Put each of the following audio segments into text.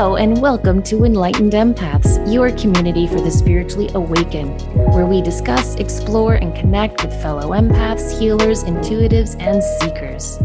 Hello, and welcome to Enlightened Empaths, your community for the spiritually awakened, where we discuss, explore, and connect with fellow empaths, healers, intuitives, and seekers.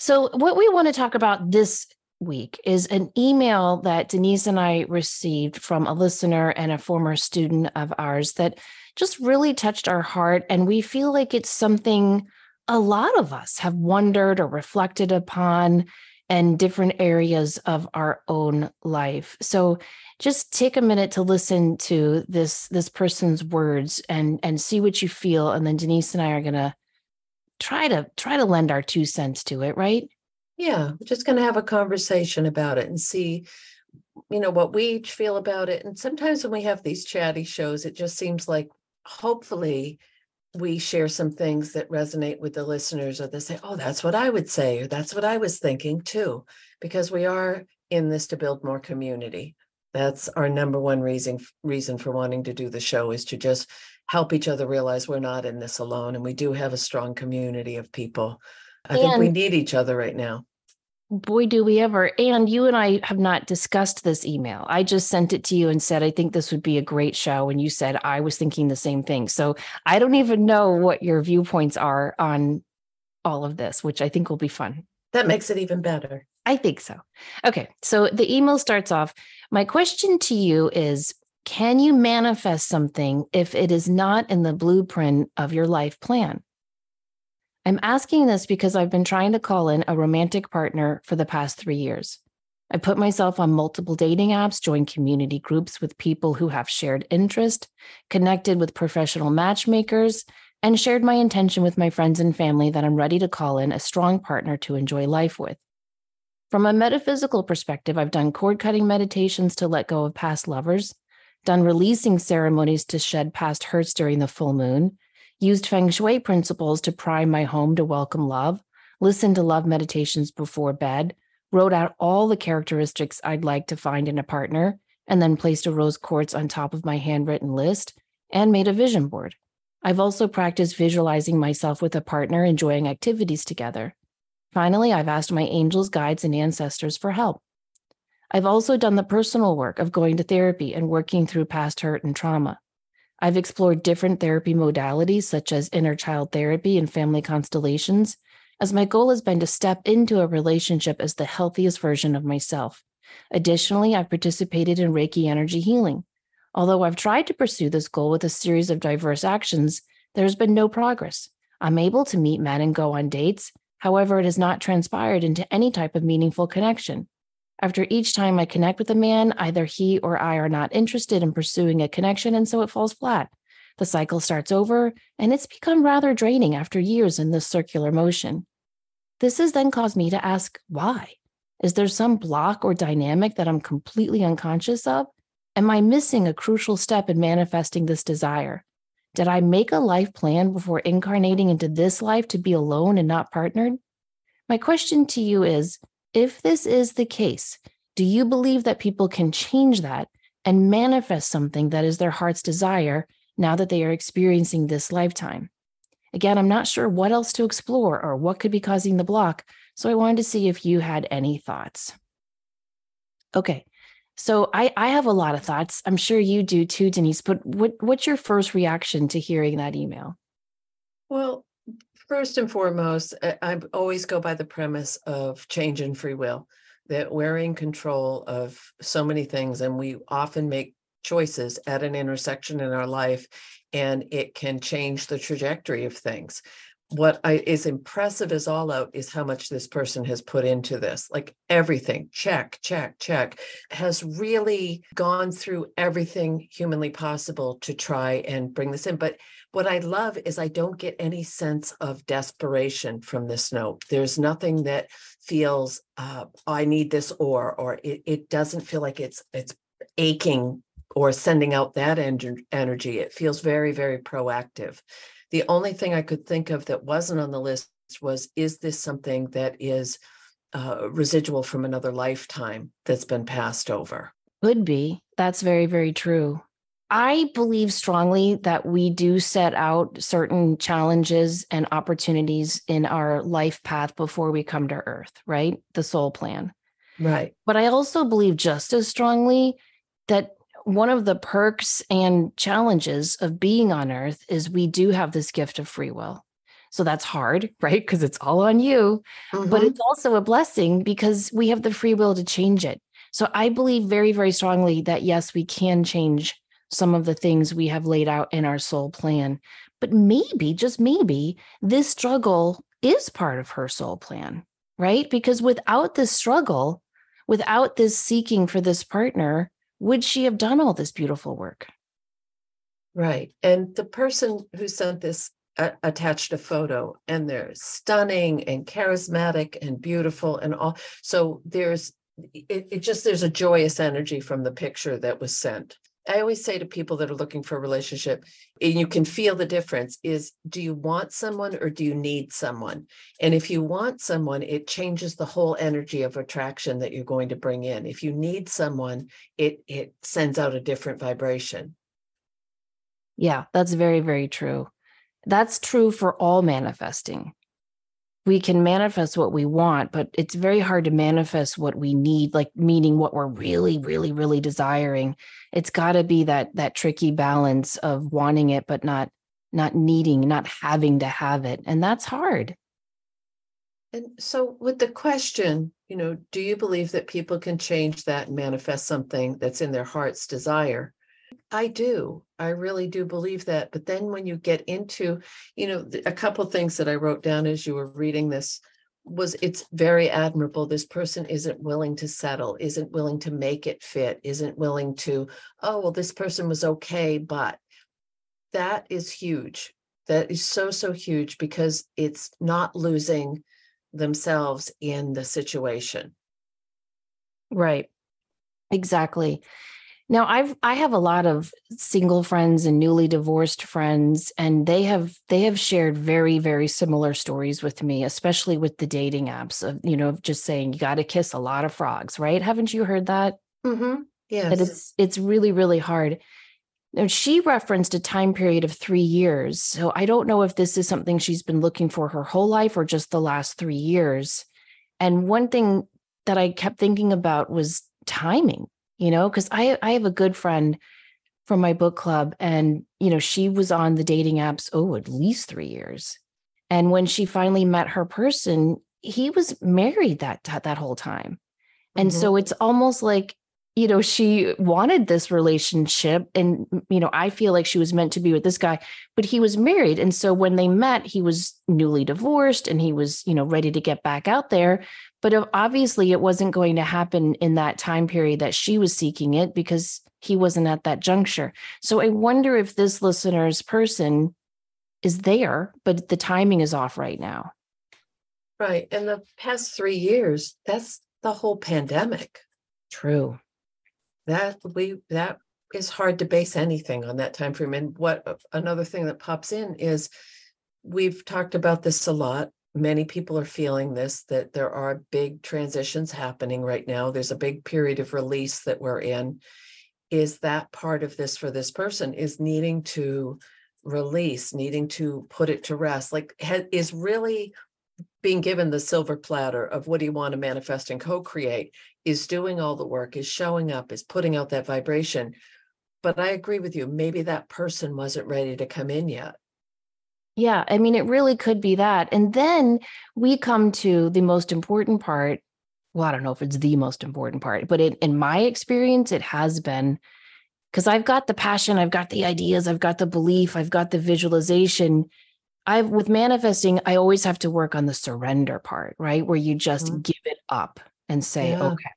So, what we want to talk about this week is an email that Denise and I received from a listener and a former student of ours that just really touched our heart. And we feel like it's something a lot of us have wondered or reflected upon and different areas of our own life. So just take a minute to listen to this this person's words and and see what you feel and then Denise and I are going to try to try to lend our two cents to it, right? Yeah, we're just going to have a conversation about it and see you know what we each feel about it and sometimes when we have these chatty shows it just seems like hopefully we share some things that resonate with the listeners or they say oh that's what i would say or that's what i was thinking too because we are in this to build more community. That's our number one reason reason for wanting to do the show is to just help each other realize we're not in this alone and we do have a strong community of people. I and think we need each other right now boy do we ever and you and i have not discussed this email. I just sent it to you and said i think this would be a great show and you said i was thinking the same thing. So i don't even know what your viewpoints are on all of this which i think will be fun. That makes it even better. I think so. Okay so the email starts off my question to you is can you manifest something if it is not in the blueprint of your life plan I'm asking this because I've been trying to call in a romantic partner for the past three years. I put myself on multiple dating apps, joined community groups with people who have shared interest, connected with professional matchmakers, and shared my intention with my friends and family that I'm ready to call in a strong partner to enjoy life with. From a metaphysical perspective, I've done cord cutting meditations to let go of past lovers, done releasing ceremonies to shed past hurts during the full moon, used feng shui principles to prime my home to welcome love, listened to love meditations before bed, wrote out all the characteristics I'd like to find in a partner, and then placed a rose quartz on top of my handwritten list and made a vision board. I've also practiced visualizing myself with a partner enjoying activities together. Finally, I've asked my angels, guides, and ancestors for help. I've also done the personal work of going to therapy and working through past hurt and trauma. I've explored different therapy modalities, such as inner child therapy and family constellations, as my goal has been to step into a relationship as the healthiest version of myself. Additionally, I've participated in Reiki energy healing. Although I've tried to pursue this goal with a series of diverse actions, there has been no progress. I'm able to meet men and go on dates. However, it has not transpired into any type of meaningful connection. After each time I connect with a man, either he or I are not interested in pursuing a connection, and so it falls flat. The cycle starts over, and it's become rather draining after years in this circular motion. This has then caused me to ask why? Is there some block or dynamic that I'm completely unconscious of? Am I missing a crucial step in manifesting this desire? Did I make a life plan before incarnating into this life to be alone and not partnered? My question to you is if this is the case, do you believe that people can change that and manifest something that is their heart's desire now that they are experiencing this lifetime? Again, I'm not sure what else to explore or what could be causing the block, so I wanted to see if you had any thoughts. Okay, so I, I have a lot of thoughts. I'm sure you do too, Denise. But what, what's your first reaction to hearing that email? Well, First and foremost, I always go by the premise of change and free will, that we're in control of so many things, and we often make choices at an intersection in our life, and it can change the trajectory of things. What I, is impressive as all out is how much this person has put into this. Like everything, check, check, check, has really gone through everything humanly possible to try and bring this in. But what I love is I don't get any sense of desperation from this note. There's nothing that feels uh, I need this or or it, it doesn't feel like it's it's aching or sending out that en- energy. It feels very very proactive. The only thing I could think of that wasn't on the list was is this something that is uh, residual from another lifetime that's been passed over? Could be. That's very very true. I believe strongly that we do set out certain challenges and opportunities in our life path before we come to earth, right? The soul plan. Right. But I also believe just as strongly that one of the perks and challenges of being on earth is we do have this gift of free will. So that's hard, right? Because it's all on you. Mm-hmm. But it's also a blessing because we have the free will to change it. So I believe very, very strongly that yes, we can change some of the things we have laid out in our soul plan. But maybe, just maybe, this struggle is part of her soul plan, right? Because without this struggle, without this seeking for this partner, would she have done all this beautiful work? Right. And the person who sent this uh, attached a photo and they're stunning and charismatic and beautiful and all. So there's it, it just there's a joyous energy from the picture that was sent. I always say to people that are looking for a relationship, and you can feel the difference is do you want someone or do you need someone? And if you want someone, it changes the whole energy of attraction that you're going to bring in. If you need someone, it it sends out a different vibration. Yeah, that's very, very true. That's true for all manifesting we can manifest what we want, but it's very hard to manifest what we need, like meaning what we're really, really, really desiring. It's got to be that that tricky balance of wanting it, but not not needing, not having to have it. And that's hard. And so with the question, you know, do you believe that people can change that and manifest something that's in their heart's desire? I do. I really do believe that. But then when you get into, you know, a couple things that I wrote down as you were reading this was it's very admirable. This person isn't willing to settle, isn't willing to make it fit, isn't willing to, oh, well, this person was okay, but that is huge. That is so, so huge because it's not losing themselves in the situation. Right. Exactly. Now I've I have a lot of single friends and newly divorced friends and they have they have shared very very similar stories with me especially with the dating apps of you know just saying you got to kiss a lot of frogs right? Haven't you heard that? Mm-hmm. yeah that it's it's really really hard. Now she referenced a time period of 3 years so I don't know if this is something she's been looking for her whole life or just the last 3 years. And one thing that I kept thinking about was timing you know, because I I have a good friend from my book club, and you know, she was on the dating apps oh at least three years, and when she finally met her person, he was married that that whole time, and mm-hmm. so it's almost like you know she wanted this relationship and you know i feel like she was meant to be with this guy but he was married. And so when they met he was newly divorced and he was you know ready to get back out there but obviously it wasn't going to happen in that time period that she was seeking it because he wasn't at that juncture. So i wonder if this listener's person is there but the timing is off right now. Right in the past 3 years that's the whole pandemic. True. That we that is hard to base anything on that time frame. And what another thing that pops in is we've talked about this a lot many people are feeling this that there are big transitions happening right now there's a big period of release that we're in is that part of this for this person is needing to release needing to put it to rest like is really being given the silver platter of what do you want to manifest and co-create is doing all the work, is showing up, is putting out that vibration. But I agree with you. Maybe that person wasn't ready to come in yet. Yeah. I mean, it really could be that. And then we come to the most important part. Well, I don't know if it's the most important part, but it, in my experience, it has been because I've got the passion, I've got the ideas, I've got the belief, I've got the visualization. I've with manifesting, I always have to work on the surrender part, right? Where you just mm-hmm. give it up and say, yeah. okay.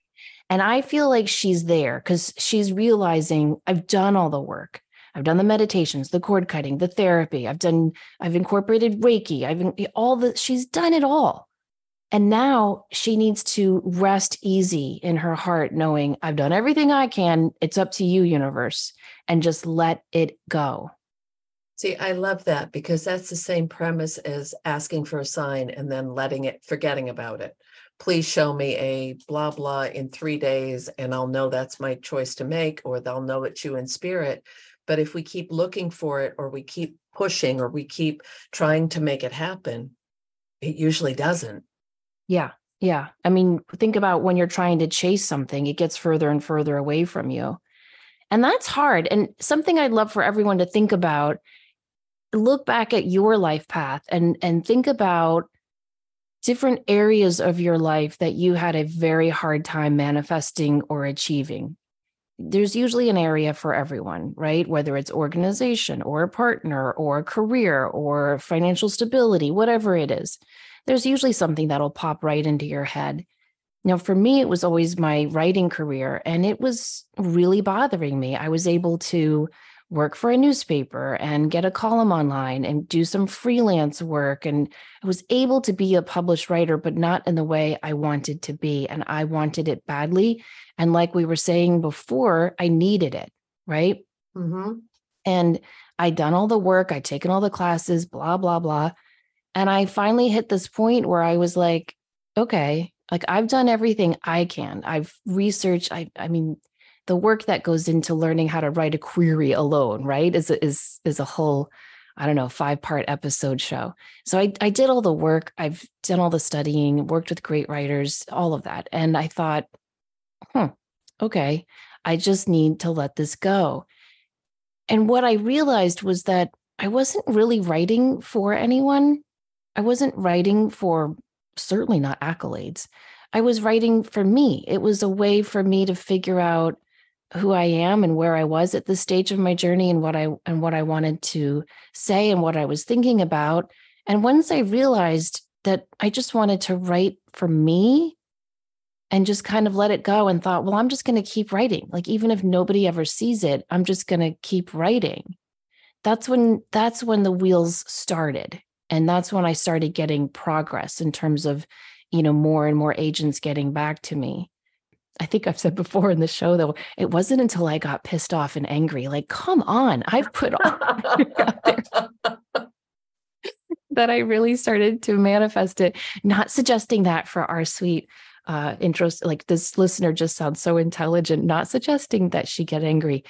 And I feel like she's there because she's realizing I've done all the work. I've done the meditations, the cord cutting, the therapy. I've done, I've incorporated Reiki. I've all the, she's done it all. And now she needs to rest easy in her heart, knowing I've done everything I can. It's up to you, universe, and just let it go. See, I love that because that's the same premise as asking for a sign and then letting it, forgetting about it please show me a blah blah in three days and I'll know that's my choice to make, or they'll know it's you in spirit. But if we keep looking for it or we keep pushing or we keep trying to make it happen, it usually doesn't. Yeah. Yeah. I mean, think about when you're trying to chase something, it gets further and further away from you. And that's hard. And something I'd love for everyone to think about look back at your life path and and think about different areas of your life that you had a very hard time manifesting or achieving there's usually an area for everyone, right? Whether it's organization or a partner or a career or financial stability, whatever it is, there's usually something that'll pop right into your head. Now, for me, it was always my writing career, and it was really bothering me. I was able to work for a newspaper and get a column online and do some freelance work. And I was able to be a published writer, but not in the way I wanted to be. And I wanted it badly. And like we were saying before, I needed it. Right. Mm-hmm. And I'd done all the work, I'd taken all the classes, blah, blah, blah. And I finally hit this point where I was like, okay, like I've done everything I can. I've researched, I, I mean, the work that goes into learning how to write a query alone, right, is is is a whole, I don't know, five part episode show. So I I did all the work. I've done all the studying, worked with great writers, all of that, and I thought, hmm, okay, I just need to let this go. And what I realized was that I wasn't really writing for anyone. I wasn't writing for certainly not accolades. I was writing for me. It was a way for me to figure out who I am and where I was at this stage of my journey and what I and what I wanted to say and what I was thinking about. And once I realized that I just wanted to write for me and just kind of let it go and thought, well, I'm just going to keep writing. Like even if nobody ever sees it, I'm just going to keep writing. That's when that's when the wheels started. And that's when I started getting progress in terms of, you know, more and more agents getting back to me. I think I've said before in the show, though, it wasn't until I got pissed off and angry, like, come on, I've put all that I really started to manifest it. Not suggesting that for our sweet uh intros, like this listener just sounds so intelligent, not suggesting that she get angry,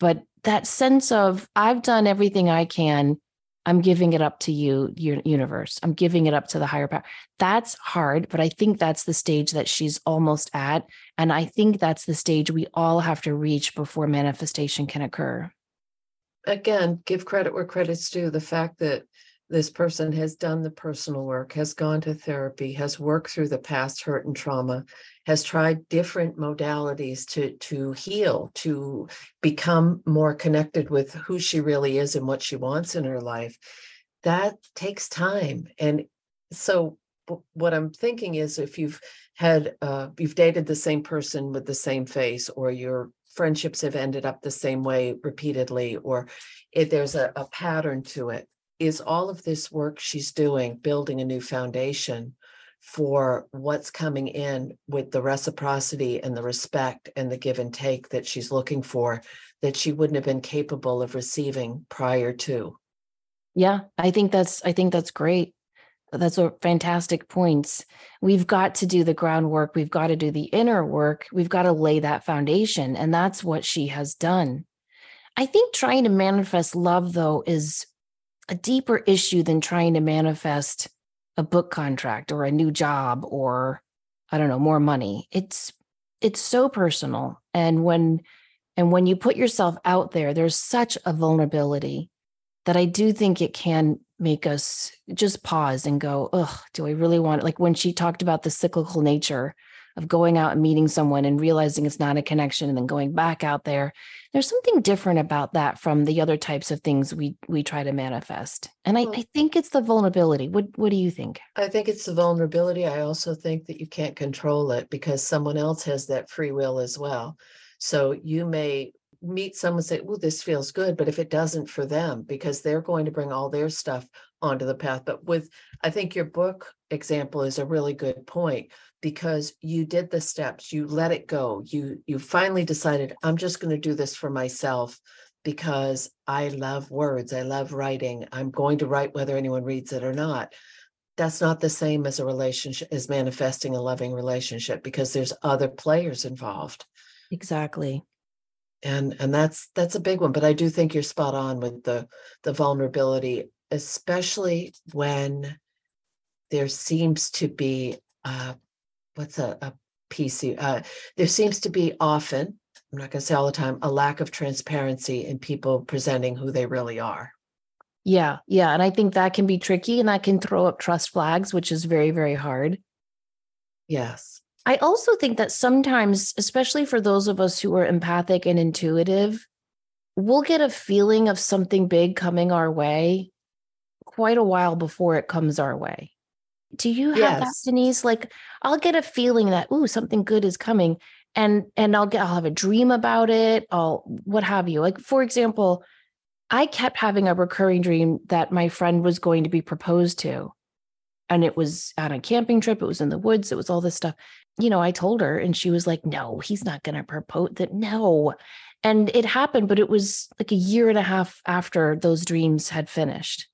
but that sense of I've done everything I can I'm giving it up to you, your universe. I'm giving it up to the higher power. That's hard, but I think that's the stage that she's almost at. And I think that's the stage we all have to reach before manifestation can occur. Again, give credit where credit's due. The fact that this person has done the personal work, has gone to therapy, has worked through the past hurt and trauma, has tried different modalities to, to heal, to become more connected with who she really is and what she wants in her life. That takes time. And so what I'm thinking is if you've had uh, you've dated the same person with the same face, or your friendships have ended up the same way repeatedly, or if there's a, a pattern to it, is all of this work she's doing building a new foundation for what's coming in with the reciprocity and the respect and the give and take that she's looking for that she wouldn't have been capable of receiving prior to. Yeah i think that's i think that's great. That's a fantastic points. We've got to do the groundwork we've got to do the inner work we've got to lay that foundation and that's what she has done. I think trying to manifest love though is a deeper issue than trying to manifest a book contract or a new job or i don't know more money it's it's so personal and when and when you put yourself out there there's such a vulnerability that i do think it can make us just pause and go ugh do i really want it? like when she talked about the cyclical nature of going out and meeting someone and realizing it's not a connection and then going back out there there's something different about that from the other types of things we we try to manifest. And I, I think it's the vulnerability. What what do you think? I think it's the vulnerability. I also think that you can't control it because someone else has that free will as well. So you may meet someone say oh this feels good but if it doesn't for them because they're going to bring all their stuff onto the path. But with i think your book example is a really good point because you did the steps you let it go you you finally decided i'm just going to do this for myself because i love words i love writing i'm going to write whether anyone reads it or not. That's not the same as a relationship as manifesting a loving relationship because there's other players involved. Exactly. And and that's that's a big one but i do think you're spot on with the the vulnerability especially when there seems to be uh what's a, a pc uh there seems to be often i'm not going to say all the time a lack of transparency in people presenting who they really are. Yeah yeah and i think that can be tricky and that can throw up trust flags which is very very hard. Yes. I also think that sometimes, especially for those of us who are empathic and intuitive, we'll get a feeling of something big coming our way quite a while before it comes our way. Do you have yes. that, Denise? Like, I'll get a feeling that, ooh, something good is coming. And and I'll get I'll have a dream about it. I'll what have you. Like, for example, I kept having a recurring dream that my friend was going to be proposed to. And it was on a camping trip, it was in the woods, it was all this stuff you know, I told her and she was like, no, he's not going to propose that. No. And it happened, but it was like a year and a half after those dreams had finished.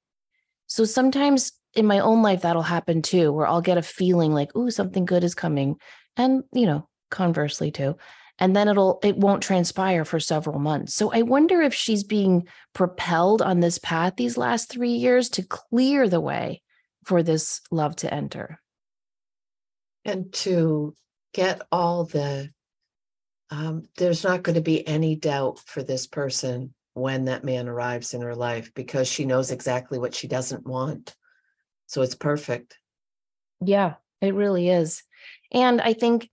So sometimes in my own life, that'll happen too, where I'll get a feeling like, oh, something good is coming. And, you know, conversely too. And then it'll, it won't transpire for several months. So I wonder if she's being propelled on this path these last three years to clear the way for this love to enter and to get all the um, there's not going to be any doubt for this person when that man arrives in her life because she knows exactly what she doesn't want so it's perfect. Yeah it really is. And i think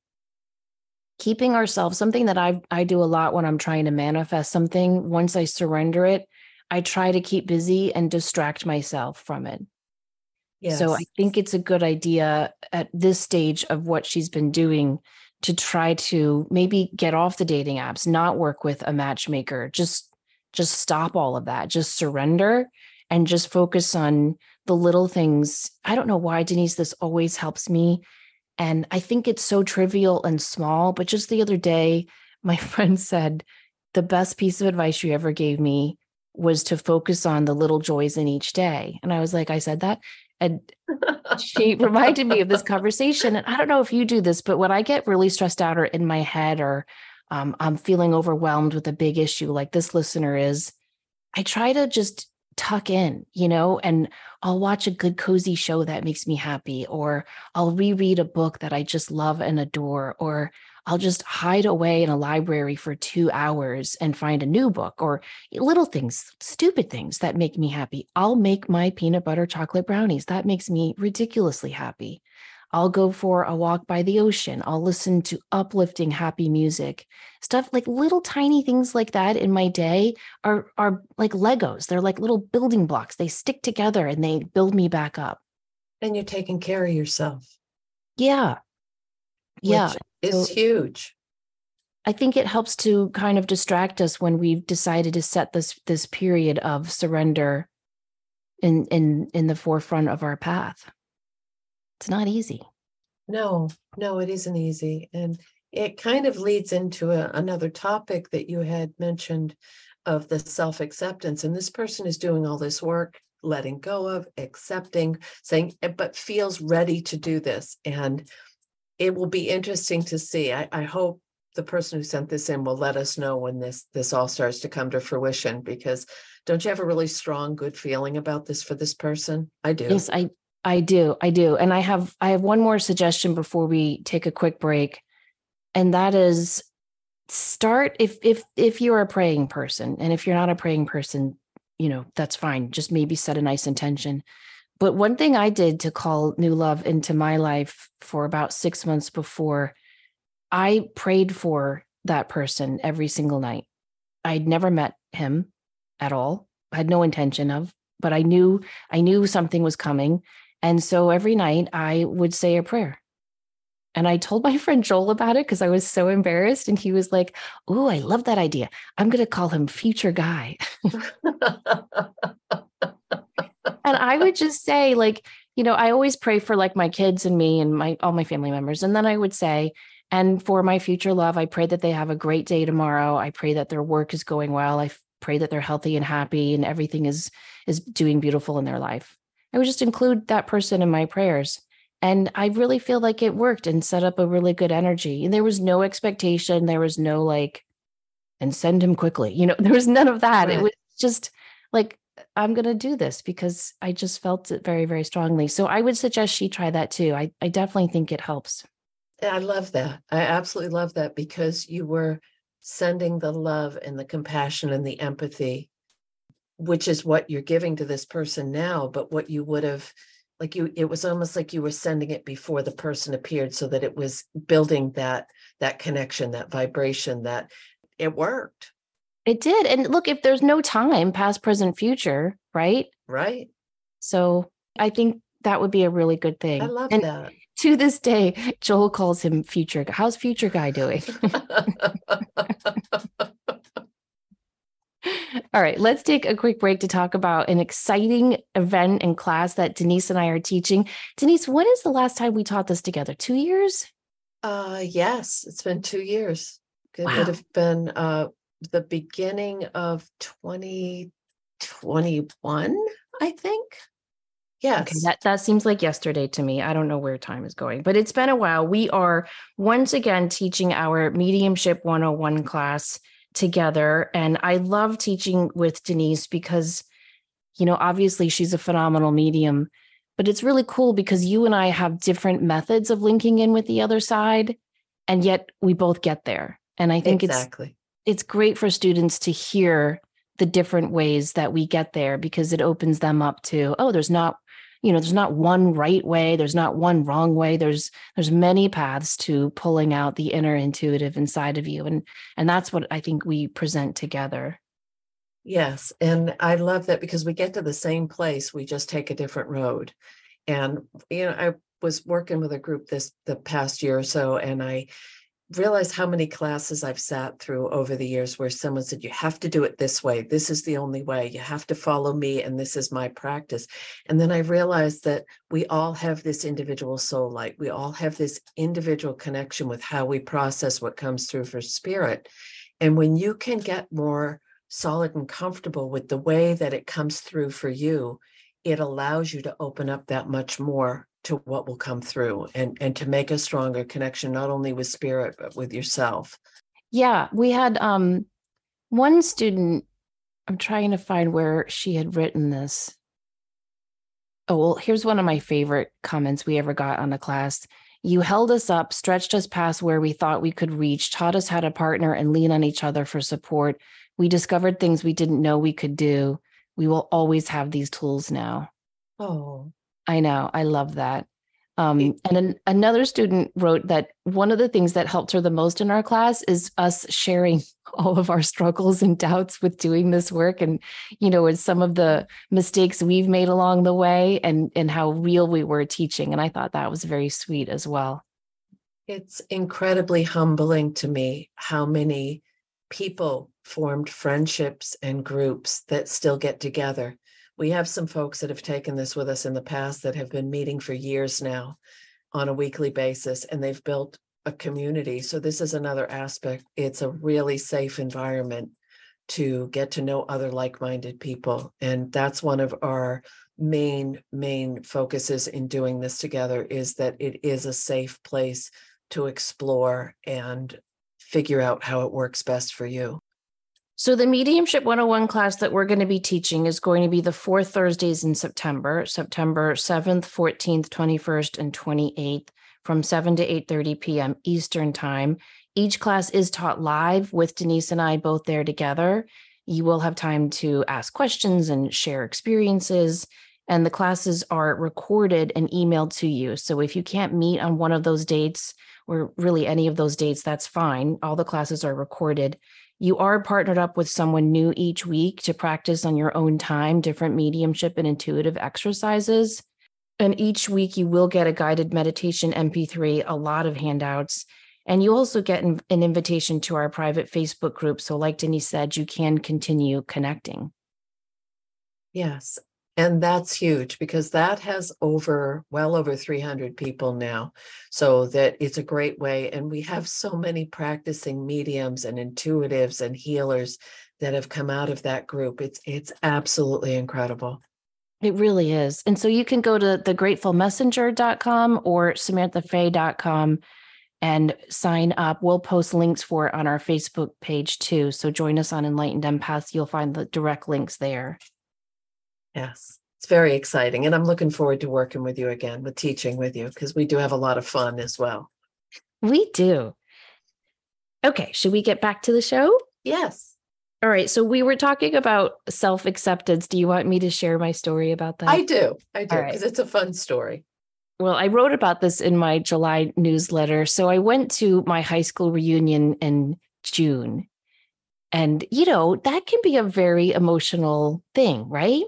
keeping ourselves something that i i do a lot when i'm trying to manifest something once i surrender it i try to keep busy and distract myself from it. Yes. So I think it's a good idea at this stage of what she's been doing to try to maybe get off the dating apps, not work with a matchmaker, just just stop all of that, just surrender and just focus on the little things. I don't know why Denise this always helps me and I think it's so trivial and small, but just the other day my friend said the best piece of advice you ever gave me was to focus on the little joys in each day. And I was like, I said that. And she reminded me of this conversation. And I don't know if you do this, but when I get really stressed out or in my head or um, I'm feeling overwhelmed with a big issue like this listener is, I try to just tuck in, you know, and I'll watch a good, cozy show that makes me happy, or I'll reread a book that I just love and adore, or I'll just hide away in a library for two hours and find a new book or little things, stupid things that make me happy. I'll make my peanut butter chocolate brownies. That makes me ridiculously happy. I'll go for a walk by the ocean. I'll listen to uplifting, happy music. Stuff like little tiny things like that in my day are, are like Legos. They're like little building blocks. They stick together and they build me back up. And you're taking care of yourself. Yeah. Yeah. It's so huge. I think it helps to kind of distract us when we've decided to set this this period of surrender in in in the forefront of our path. It's not easy. No, no, it isn't easy. And it kind of leads into a, another topic that you had mentioned of the self acceptance. And this person is doing all this work, letting go of, accepting, saying, eh, but feels ready to do this. And it will be interesting to see. I, I hope the person who sent this in will let us know when this this all starts to come to fruition because don't you have a really strong good feeling about this for this person i do yes i i do i do and i have i have one more suggestion before we take a quick break and that is start if if if you're a praying person and if you're not a praying person you know that's fine just maybe set a nice intention but one thing I did to call new love into my life for about six months before, I prayed for that person every single night. I'd never met him at all. I had no intention of, but I knew I knew something was coming. And so every night I would say a prayer. And I told my friend Joel about it because I was so embarrassed. And he was like, Oh, I love that idea. I'm going to call him Future Guy. and I would just say, like, you know, I always pray for like my kids and me and my all my family members. And then I would say, and for my future love, I pray that they have a great day tomorrow. I pray that their work is going well. I pray that they're healthy and happy and everything is is doing beautiful in their life. I would just include that person in my prayers. And I really feel like it worked and set up a really good energy. And there was no expectation. There was no like, and send him quickly. You know, there was none of that. Right. It was just like, I'm going to do this because I just felt it very, very strongly. So I would suggest she try that too. I, I definitely think it helps. I love that. I absolutely love that because you were sending the love and the compassion and the empathy, which is what you're giving to this person now, but what you would have like you it was almost like you were sending it before the person appeared so that it was building that that connection, that vibration that it worked. It did. And look, if there's no time, past, present, future, right? Right. So I think that would be a really good thing. I love and that. To this day, Joel calls him future. How's future guy doing? All right, let's take a quick break to talk about an exciting event and class that Denise and I are teaching. Denise, when is the last time we taught this together? Two years? uh yes, it's been two years. It Wow. would have been uh the beginning of 2021, I think. Yes. Okay, that, that seems like yesterday to me. I don't know where time is going, but it's been a while. We are once again teaching our Mediumship 101 class together. And I love teaching with Denise because, you know, obviously she's a phenomenal medium, but it's really cool because you and I have different methods of linking in with the other side, and yet we both get there. And I think it's it's great for students to hear the different ways that we get there because it opens them up to oh there's not you know there's not one right way there's not one wrong way there's there's many paths to pulling out the inner intuitive inside of you and and that's what i think we present together Yes. And I love that because we get to the same place, we just take a different road. And, you know, I was working with a group this the past year or so, and I realized how many classes I've sat through over the years where someone said, You have to do it this way. This is the only way. You have to follow me, and this is my practice. And then I realized that we all have this individual soul light. We all have this individual connection with how we process what comes through for spirit. And when you can get more solid and comfortable with the way that it comes through for you, it allows you to open up that much more to what will come through and and to make a stronger connection not only with spirit but with yourself. yeah we had um one student i'm trying to find where she had written this. Oh well here's one of my favorite comments we ever got on a class. You held us up stretched us past where we thought we could reach taught us how to partner and lean on each other for support. We discovered things we didn't know we could do. We will always have these tools now. Oh, I know. I love that. Um, and an, another student wrote that one of the things that helped her the most in our class is us sharing all of our struggles and doubts with doing this work and you know and some of the mistakes we've made along the way and and how real we were teaching and i thought that was very sweet as well it's incredibly humbling to me how many people formed friendships and groups that still get together. We have some folks that have taken this with us in the past that have been meeting for years now on a weekly basis, and they've built a community. So, this is another aspect. It's a really safe environment to get to know other like minded people. And that's one of our main, main focuses in doing this together is that it is a safe place to explore and figure out how it works best for you. So the mediumship 101 class that we're going to be teaching is going to be the four Thursdays in September, September 7th, 14th, 21st, and 28th from 7 to 8:30 p.m. Eastern Time. Each class is taught live with Denise and I both there together. You will have time to ask questions and share experiences. And the classes are recorded and emailed to you. So if you can't meet on one of those dates, or really any of those dates, that's fine. All the classes are recorded. You are partnered up with someone new each week to practice on your own time different mediumship and intuitive exercises. And each week you will get a guided meditation MP3, a lot of handouts. And you also get an invitation to our private Facebook group. So, like Denise said, you can continue connecting. Yes. And that's huge because that has over, well over 300 people now. So that it's a great way. And we have so many practicing mediums and intuitives and healers that have come out of that group. It's it's absolutely incredible. It really is. And so you can go to thegratefulmessenger.com or samanthafey.com and sign up. We'll post links for it on our Facebook page too. So join us on Enlightened Empaths. You'll find the direct links there. Yes, it's very exciting. And I'm looking forward to working with you again, with teaching with you, because we do have a lot of fun as well. We do. Okay, should we get back to the show? Yes. All right. So we were talking about self acceptance. Do you want me to share my story about that? I do. I do, All right. because it's a fun story. Well, I wrote about this in my July newsletter. So I went to my high school reunion in June. And, you know, that can be a very emotional thing, right?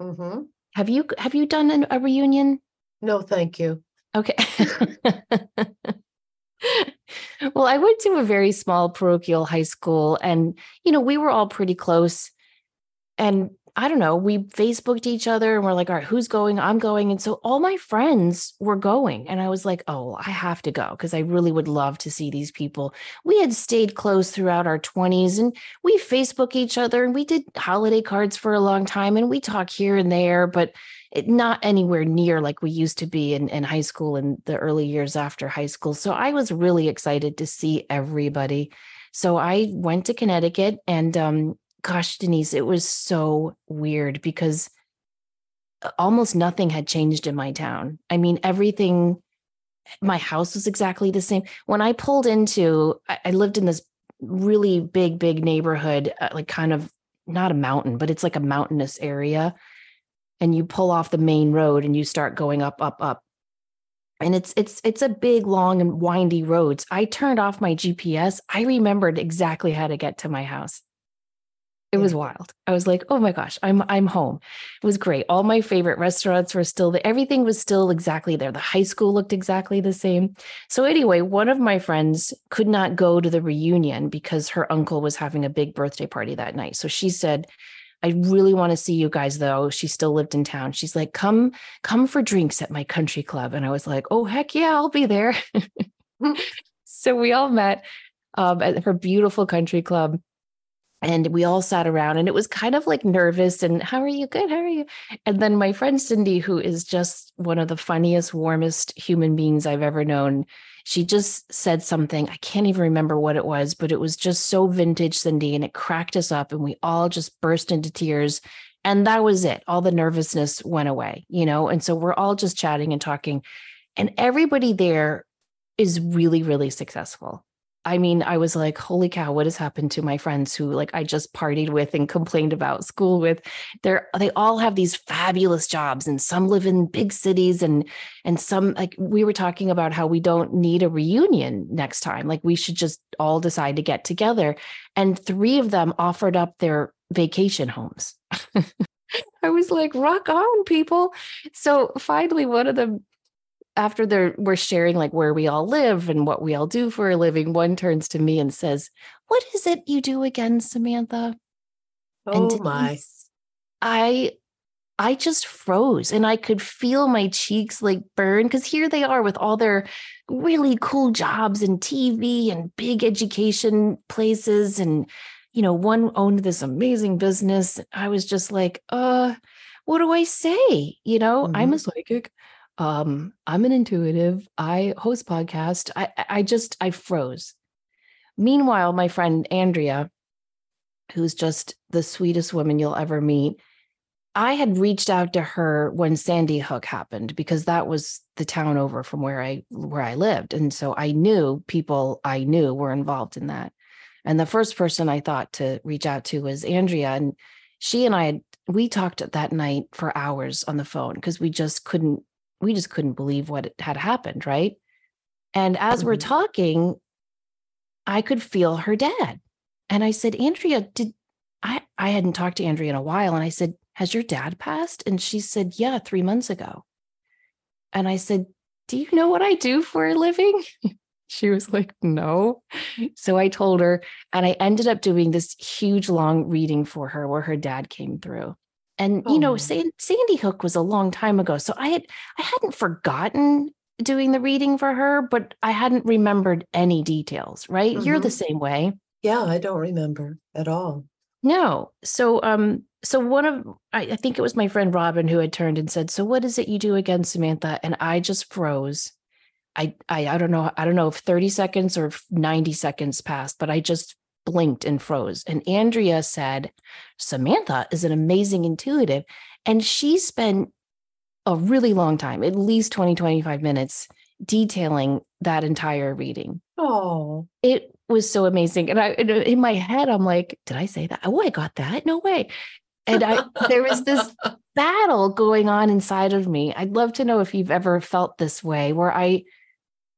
Hmm Have you have you done an, a reunion? No, thank you. Okay. well, I went to a very small parochial high school and you know, we were all pretty close. And I don't know, we Facebooked each other and we're like, all right, who's going? I'm going. And so all my friends were going. And I was like, oh, I have to go because I really would love to see these people. We had stayed close throughout our 20s and we Facebook each other and we did holiday cards for a long time and we talk here and there, but it, not anywhere near like we used to be in, in high school and the early years after high school. So I was really excited to see everybody. So I went to Connecticut and um, gosh, Denise, it was so weird because uh, almost nothing had changed in my town. I mean, everything, my house was exactly the same. When I pulled into, I, lived in this really big, big neighborhood, uh, like kind of not a mountain, but it's like a mountainous area. And you pull off the main road and you start going up, up, up. And it's it's it's a big, long, and windy roads. I turned off my GPS. I remembered exactly how to get to my house. It was wild. I was like, "Oh my gosh, I'm I'm home." It was great. All my favorite restaurants were still there. Everything was still exactly there. The high school looked exactly the same. So anyway, one of my friends could not go to the reunion because her uncle was having a big birthday party that night. So she said, "I really want to see you guys though." She still lived in town. She's like, "Come come for drinks at my country club." And I was like, "Oh heck yeah, I'll be there." so we all met um, at her beautiful country club and we all sat around and it was kind of like nervous and how are you? Good how are you? And then my friend cindy who is just one of the funniest warmest human beings i've ever known she just said something i can't even remember what it was but it was just so vintage cindy and it cracked us up and we all just burst into tears and that was it. All the nervousness went away you know? And so we're all just chatting and talking and everybody there is really really successful I mean, I was like, holy cow, what has happened to my friends who like I just partied with and complained about school with? They're they all have these fabulous jobs and some live in big cities and and some like we were talking about how we don't need a reunion next time. Like we should just all decide to get together. And three of them offered up their vacation homes. I was like, rock on, people. So finally, one of them after they're we're sharing like where we all live and what we all do for a living, one turns to me and says, "What is it you do again, Samantha?" And Oh my. I I just froze and I could feel my cheeks like burn because here they are with all their really cool jobs and TV and big education places and you know one owned this amazing business. I was just like, "Uh, what do I say?" You know, I'm a psychic um i'm an intuitive i host podcast i I- just i froze. Meanwhile my friend andrea who's just the sweetest woman you'll ever meet i had reached out to her when sandy hook happened because that was the town over from where i where i lived. And so i knew people i knew were involved in that. And the first person i thought to reach out to was andrea. And she and i had we talked that night for hours on the phone because we just couldn't we just couldn't believe what had happened, right? And as we're Mhm. talking, I could feel her dad. And I said, Andrea, did I I hadn't talked to Andrea in a while and I said, "Has your dad passed?" And she said, "Yeah, 3 months ago." And I said, "Do you know what I do for a living?" she was like, "No." So I told her and I ended up doing this huge long reading for her where her dad came through. And you know, Oh. San- Sandy Hook was a long time ago. So I had I hadn't forgotten doing the reading for her, but I hadn't remembered any details, right? You're the Mhm. same way. Yeah, I don't remember at all. No. So um so one of I, I think it was my friend Robin who had turned and said, So what is it you do again, Samantha? And I just froze. I, I I don't know I don't know if 30 seconds or 90 seconds passed, but I just blinked and froze. And Andrea said, Samantha is an amazing intuitive. And she spent a really long time, at least 20, 25 minutes, detailing that entire reading. Oh, it was so amazing. And I, in my head, I'm like, did I say that? Oh, I got that. No way. And I, there was this battle going on inside of me. I'd love to know if you've ever felt this way where I,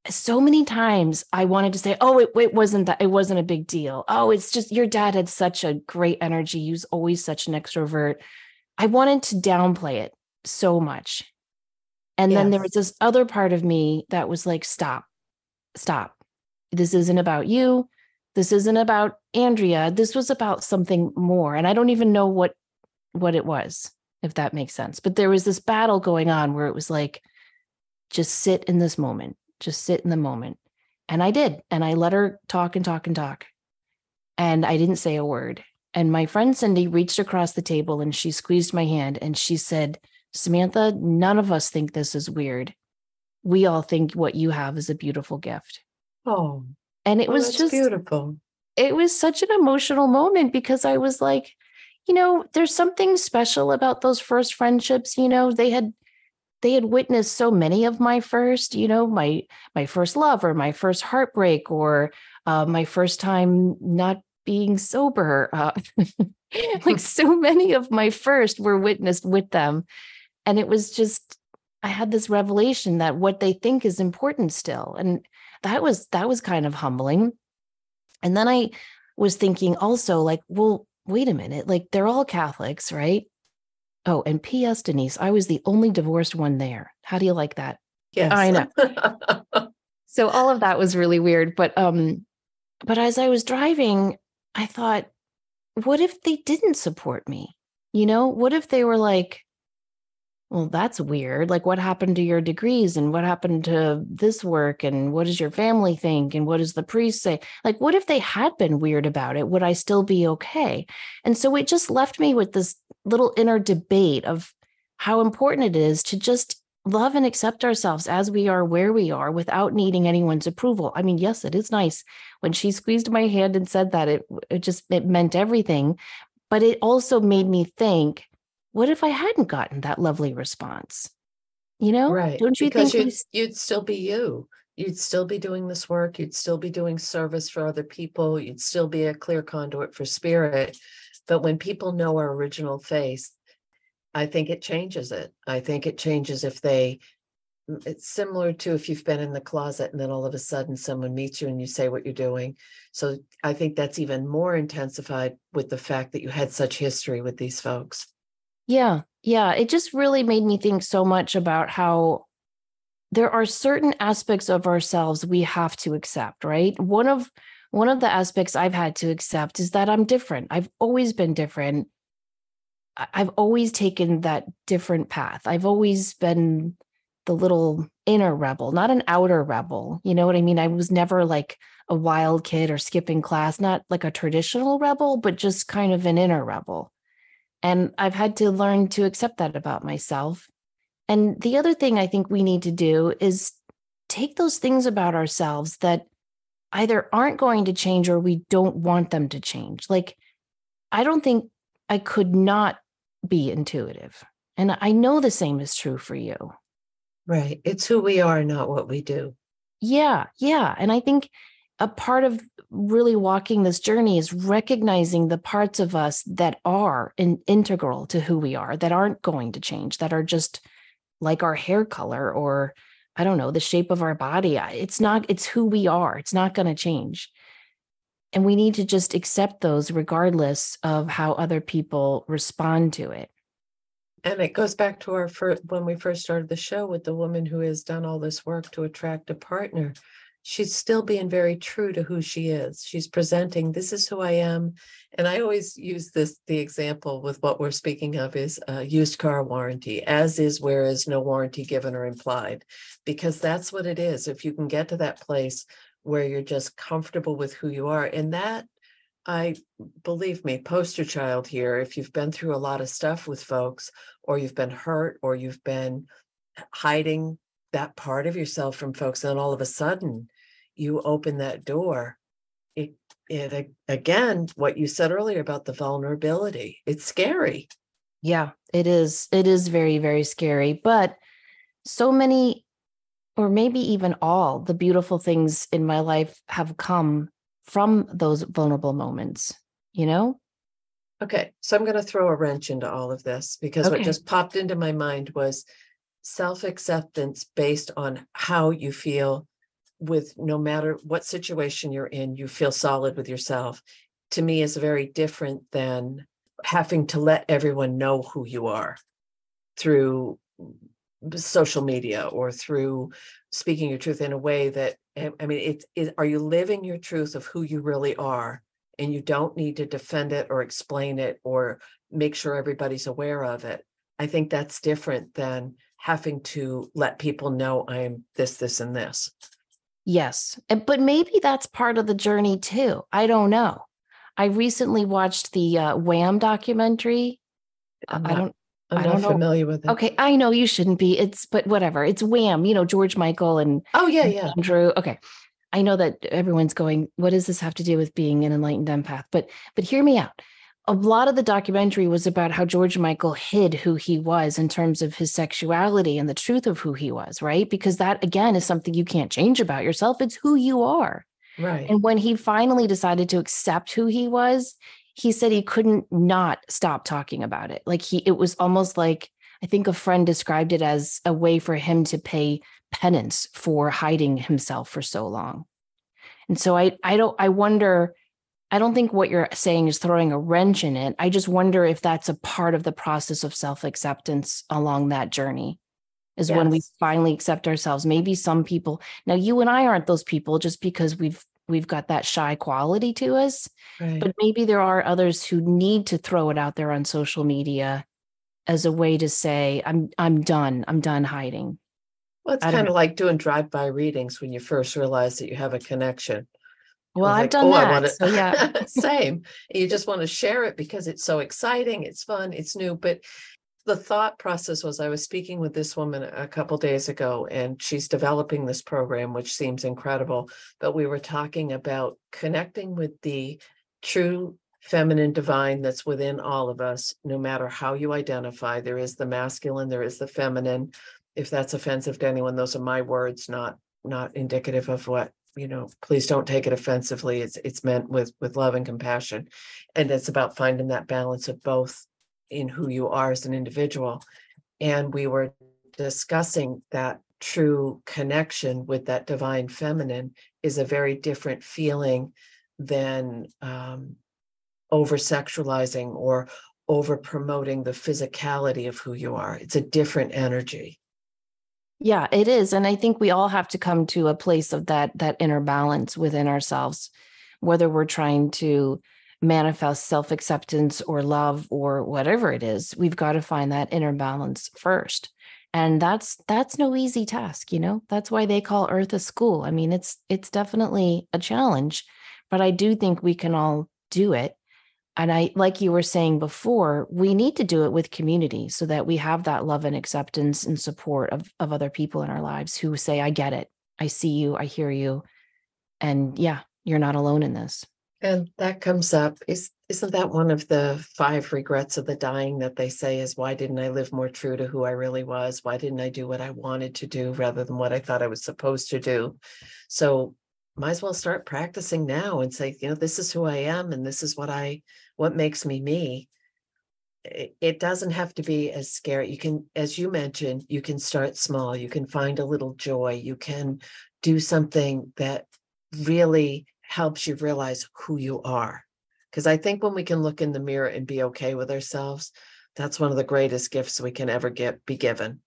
so many times I wanted to say, oh, it, it wasn't that, it wasn't a big deal. Oh, it's just your dad had such a great energy. He was always such an extrovert. I wanted to downplay it so much. And yes. then there was this other part of me that was like, stop, stop. This isn't about you. This isn't about Andrea. This was about something more. And I don't even know what what it was, if that makes sense. But there was this battle going on where it was like, just sit in this moment, just sit in the moment. And I did. And I let her talk and talk and talk. And I didn't say a word. And my friend Cindy reached across the table and she squeezed my hand and she said, Samantha, none of us think this is weird. We all think what you have is a beautiful gift. Oh, and it was just beautiful. It was such an emotional moment because I was like, you know, there's something special about those first friendships. You know, they had they had witnessed so many of my first, you know, my my first love or my first heartbreak or uh, my first time not being sober. Uh, like so many of my first were witnessed with them, and it was just I had this revelation that what they think is important still, and that was that was kind of humbling and then i was thinking also like well wait a minute like they're all catholics right oh and ps denise i was the only divorced one there how do you like that yes i know so all of that was really weird but um but as i was driving i thought what if they didn't support me you know what if they were like well, that's weird. Like, what happened to your degrees and what happened to this work? And what does your family think? And what does the priest say? Like, what if they had been weird about it? Would I still be okay? And so it just left me with this little inner debate of how important it is to just love and accept ourselves as we are where we are without needing anyone's approval. I mean, yes, it is nice when she squeezed my hand and said that it, it just it meant everything, but it also made me think what if I hadn't gotten that lovely response? You know, right? Don't you because think you'd, you'd still be you? You'd still be doing this work. You'd still be doing service for other people. You'd still be a clear conduit for spirit. But when people know our original face, I think it changes it. I think it changes if they mm, it's similar to if you've been in the closet and then all of a sudden someone meets you and you say what you're doing. So I think that's even more intensified with the fact that you had such history with these folks. Yeah. Yeah. It just really made me think so much about how there are certain aspects of ourselves we have to accept, right? One of one of the aspects I've had to accept is that I'm different. I've always been different. I've always taken that different path. I've always been the little inner rebel, not an outer rebel. You know what I mean? I was never like a wild kid or skipping class, not like a traditional rebel, but just kind of an inner rebel. And I've had to learn to accept that about myself. And the other thing I think we need to do is take those things about ourselves that either aren't going to change or we don't want them to change. Like, I don't think I could not be intuitive. And I know the same is true for you. Right. It's who we are, not what we do. Yeah. Yeah. And I think a part of really walking this journey is recognizing the parts of us that are in, integral to who we are, that aren't going to change, that are just like our hair color or I don't know, the shape of our body. It's not, it's who we are. It's not going to change. And we need to just accept those regardless of how other people respond to it. And it goes back to our first, when we first started the show with the woman who has done all this work to attract a partner she's still being very true to who she is. She's presenting, this is who I am. And I always use this, the example with what we're speaking of is a used car warranty, as is where is no warranty given or implied, because that's what it is. If you can get to that place where you're just comfortable with who you are, and that I believe me, poster child here. If you've been through a lot of stuff with folks, or you've been hurt, or you've been hiding that part of yourself from folks, and all of a sudden you open that door. It it again, what you said earlier about the vulnerability. It's scary. Yeah, it is. It is very, very scary. But so many, or maybe even all, the beautiful things in my life have come from those vulnerable moments, you know? Okay. So I'm going to throw a wrench into all of this because okay. what just popped into my mind was self acceptance based on how you feel with no matter what situation you're in, you feel solid with yourself. To me, is very different than having to let everyone know who you are through social media or through speaking your truth in a way that eh, i mean it's it, are you living your truth of who you really are and you don't need to defend it or explain it or make sure everybody's aware of it i think that's different than having to let people know i'm this this and this yes but maybe that's part of the journey too i don't know I recently watched the uh, Wham documentary. Not, I don't. I'm I don't not familiar with it. Okay, I know you shouldn't be. It's but whatever. It's Wham. You know George Michael and oh yeah yeah Andrew. Okay, I know that everyone's going. What does this have to do with being an enlightened empath? But but hear me out. A lot of the documentary was about how George Michael hid who he was in terms of his sexuality and the truth of who he was, right? Because that again is something you can't change about yourself. It's who you are. Right. And when he finally decided to accept who he was, he said he couldn't not stop talking about it. Like he, it was almost like, I think a friend described it as a way for him to pay penance for hiding himself for so long. And so I, I don't, I wonder, I don't think what you're saying is throwing a wrench in it. I just wonder if that's a part of the process of self acceptance along that journey is yes. when we finally accept ourselves. Maybe some people, now you and I aren't those people just because we've we've got that shy quality to us. Right. But maybe there are others who need to throw it out there on social media as a way to say, I'm I'm done. I'm done hiding. Well, it's kind of like doing drive-by readings when you first realize that you have a connection. Well, I've like, done oh, that. I want to, so yeah. same. You just want to share it because it's so exciting, it's fun, it's new. But the thought process was I was speaking with this woman a couple days ago, and she's developing this program, which seems incredible. But we were talking about connecting with the true feminine divine that's within all of us, no matter how you identify. There is the masculine, there is the feminine. If that's offensive to anyone, those are my words, not not indicative of what you know please don't take it offensively it's it's meant with with love and compassion and it's about finding that balance of both in who you are as an individual. And we were discussing that true connection with that divine feminine is a very different feeling than um, over sexualizing or over promoting the physicality of who you are. It's a different energy. Yeah, it is. And I think we all have to come to a place of that that inner balance within ourselves, whether we're trying to manifest self acceptance or love or whatever it is, we've got to find that inner balance first. And that's that's no easy task, you know. That's why they call Earth a school. I mean, it's it's definitely a challenge, but I do think we can all do it. And I like you were saying before, we need to do it with community so that we have that love and acceptance and support of of other people in our lives who say, I get it. I see you, I hear you. And yeah, you're not alone in this. And that comes up. Is isn't that one of the five regrets of the dying that they say is why didn't I live more true to who I really was? Why didn't I do what I wanted to do rather than what I thought I was supposed to do? So might as well start practicing now and say, you know, this is who I am and this is what I what makes me me. It, it doesn't have to be as scary. You can, as you mentioned, you can start small. You can find a little joy. You can do something that really helps you realize who you are. Because I think when we can look in the mirror and be okay with ourselves, that's one of the greatest gifts we can ever get be given.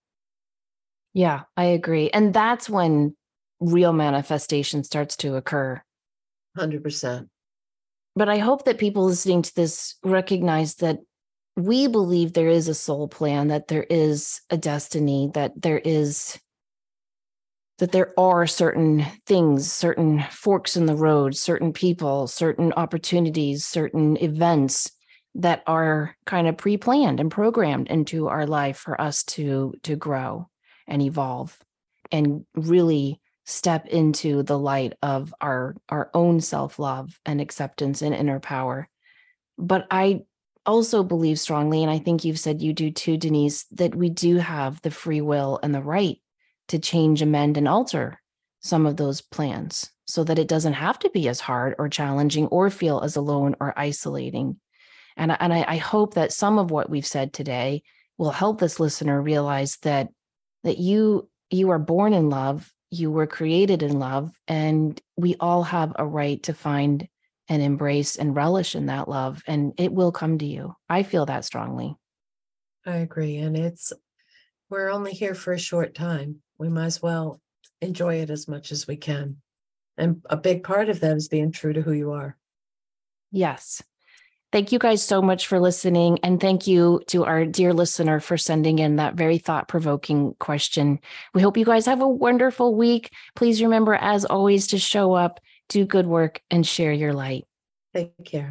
Yeah, I agree. And that's when real manifestation starts to occur. 100%. But I hope that people listening to this recognize that we believe there is a soul plan, that there is a destiny, that there is that there are certain things, certain forks in the road, certain people, certain opportunities, certain events that are kind of pre-planned and programmed into our life for us to to grow and evolve. and really step into the light of our our own self-love and acceptance and inner power. But i also believe strongly and i think you've said you do too denise that we do have the free will and the right to change amend and alter some of those plans so that it doesn't have to be as hard or challenging or feel as alone or isolating. And, and I, I hope that some of what we've said today will help this listener realize that that you you are born in love you were created in love and we all have a right to find and embrace and relish in that love and it will come to you. I feel that strongly. I agree and it's we're only here for a short time. We might as well enjoy it as much as we can. And a big part of that is being true to who you are. Yes Thank you guys so much for listening. And thank you to our dear listener for sending in that very thought provoking question. We hope you guys have a wonderful week. Please remember, as always, to show up, do good work, and share your light. Take care.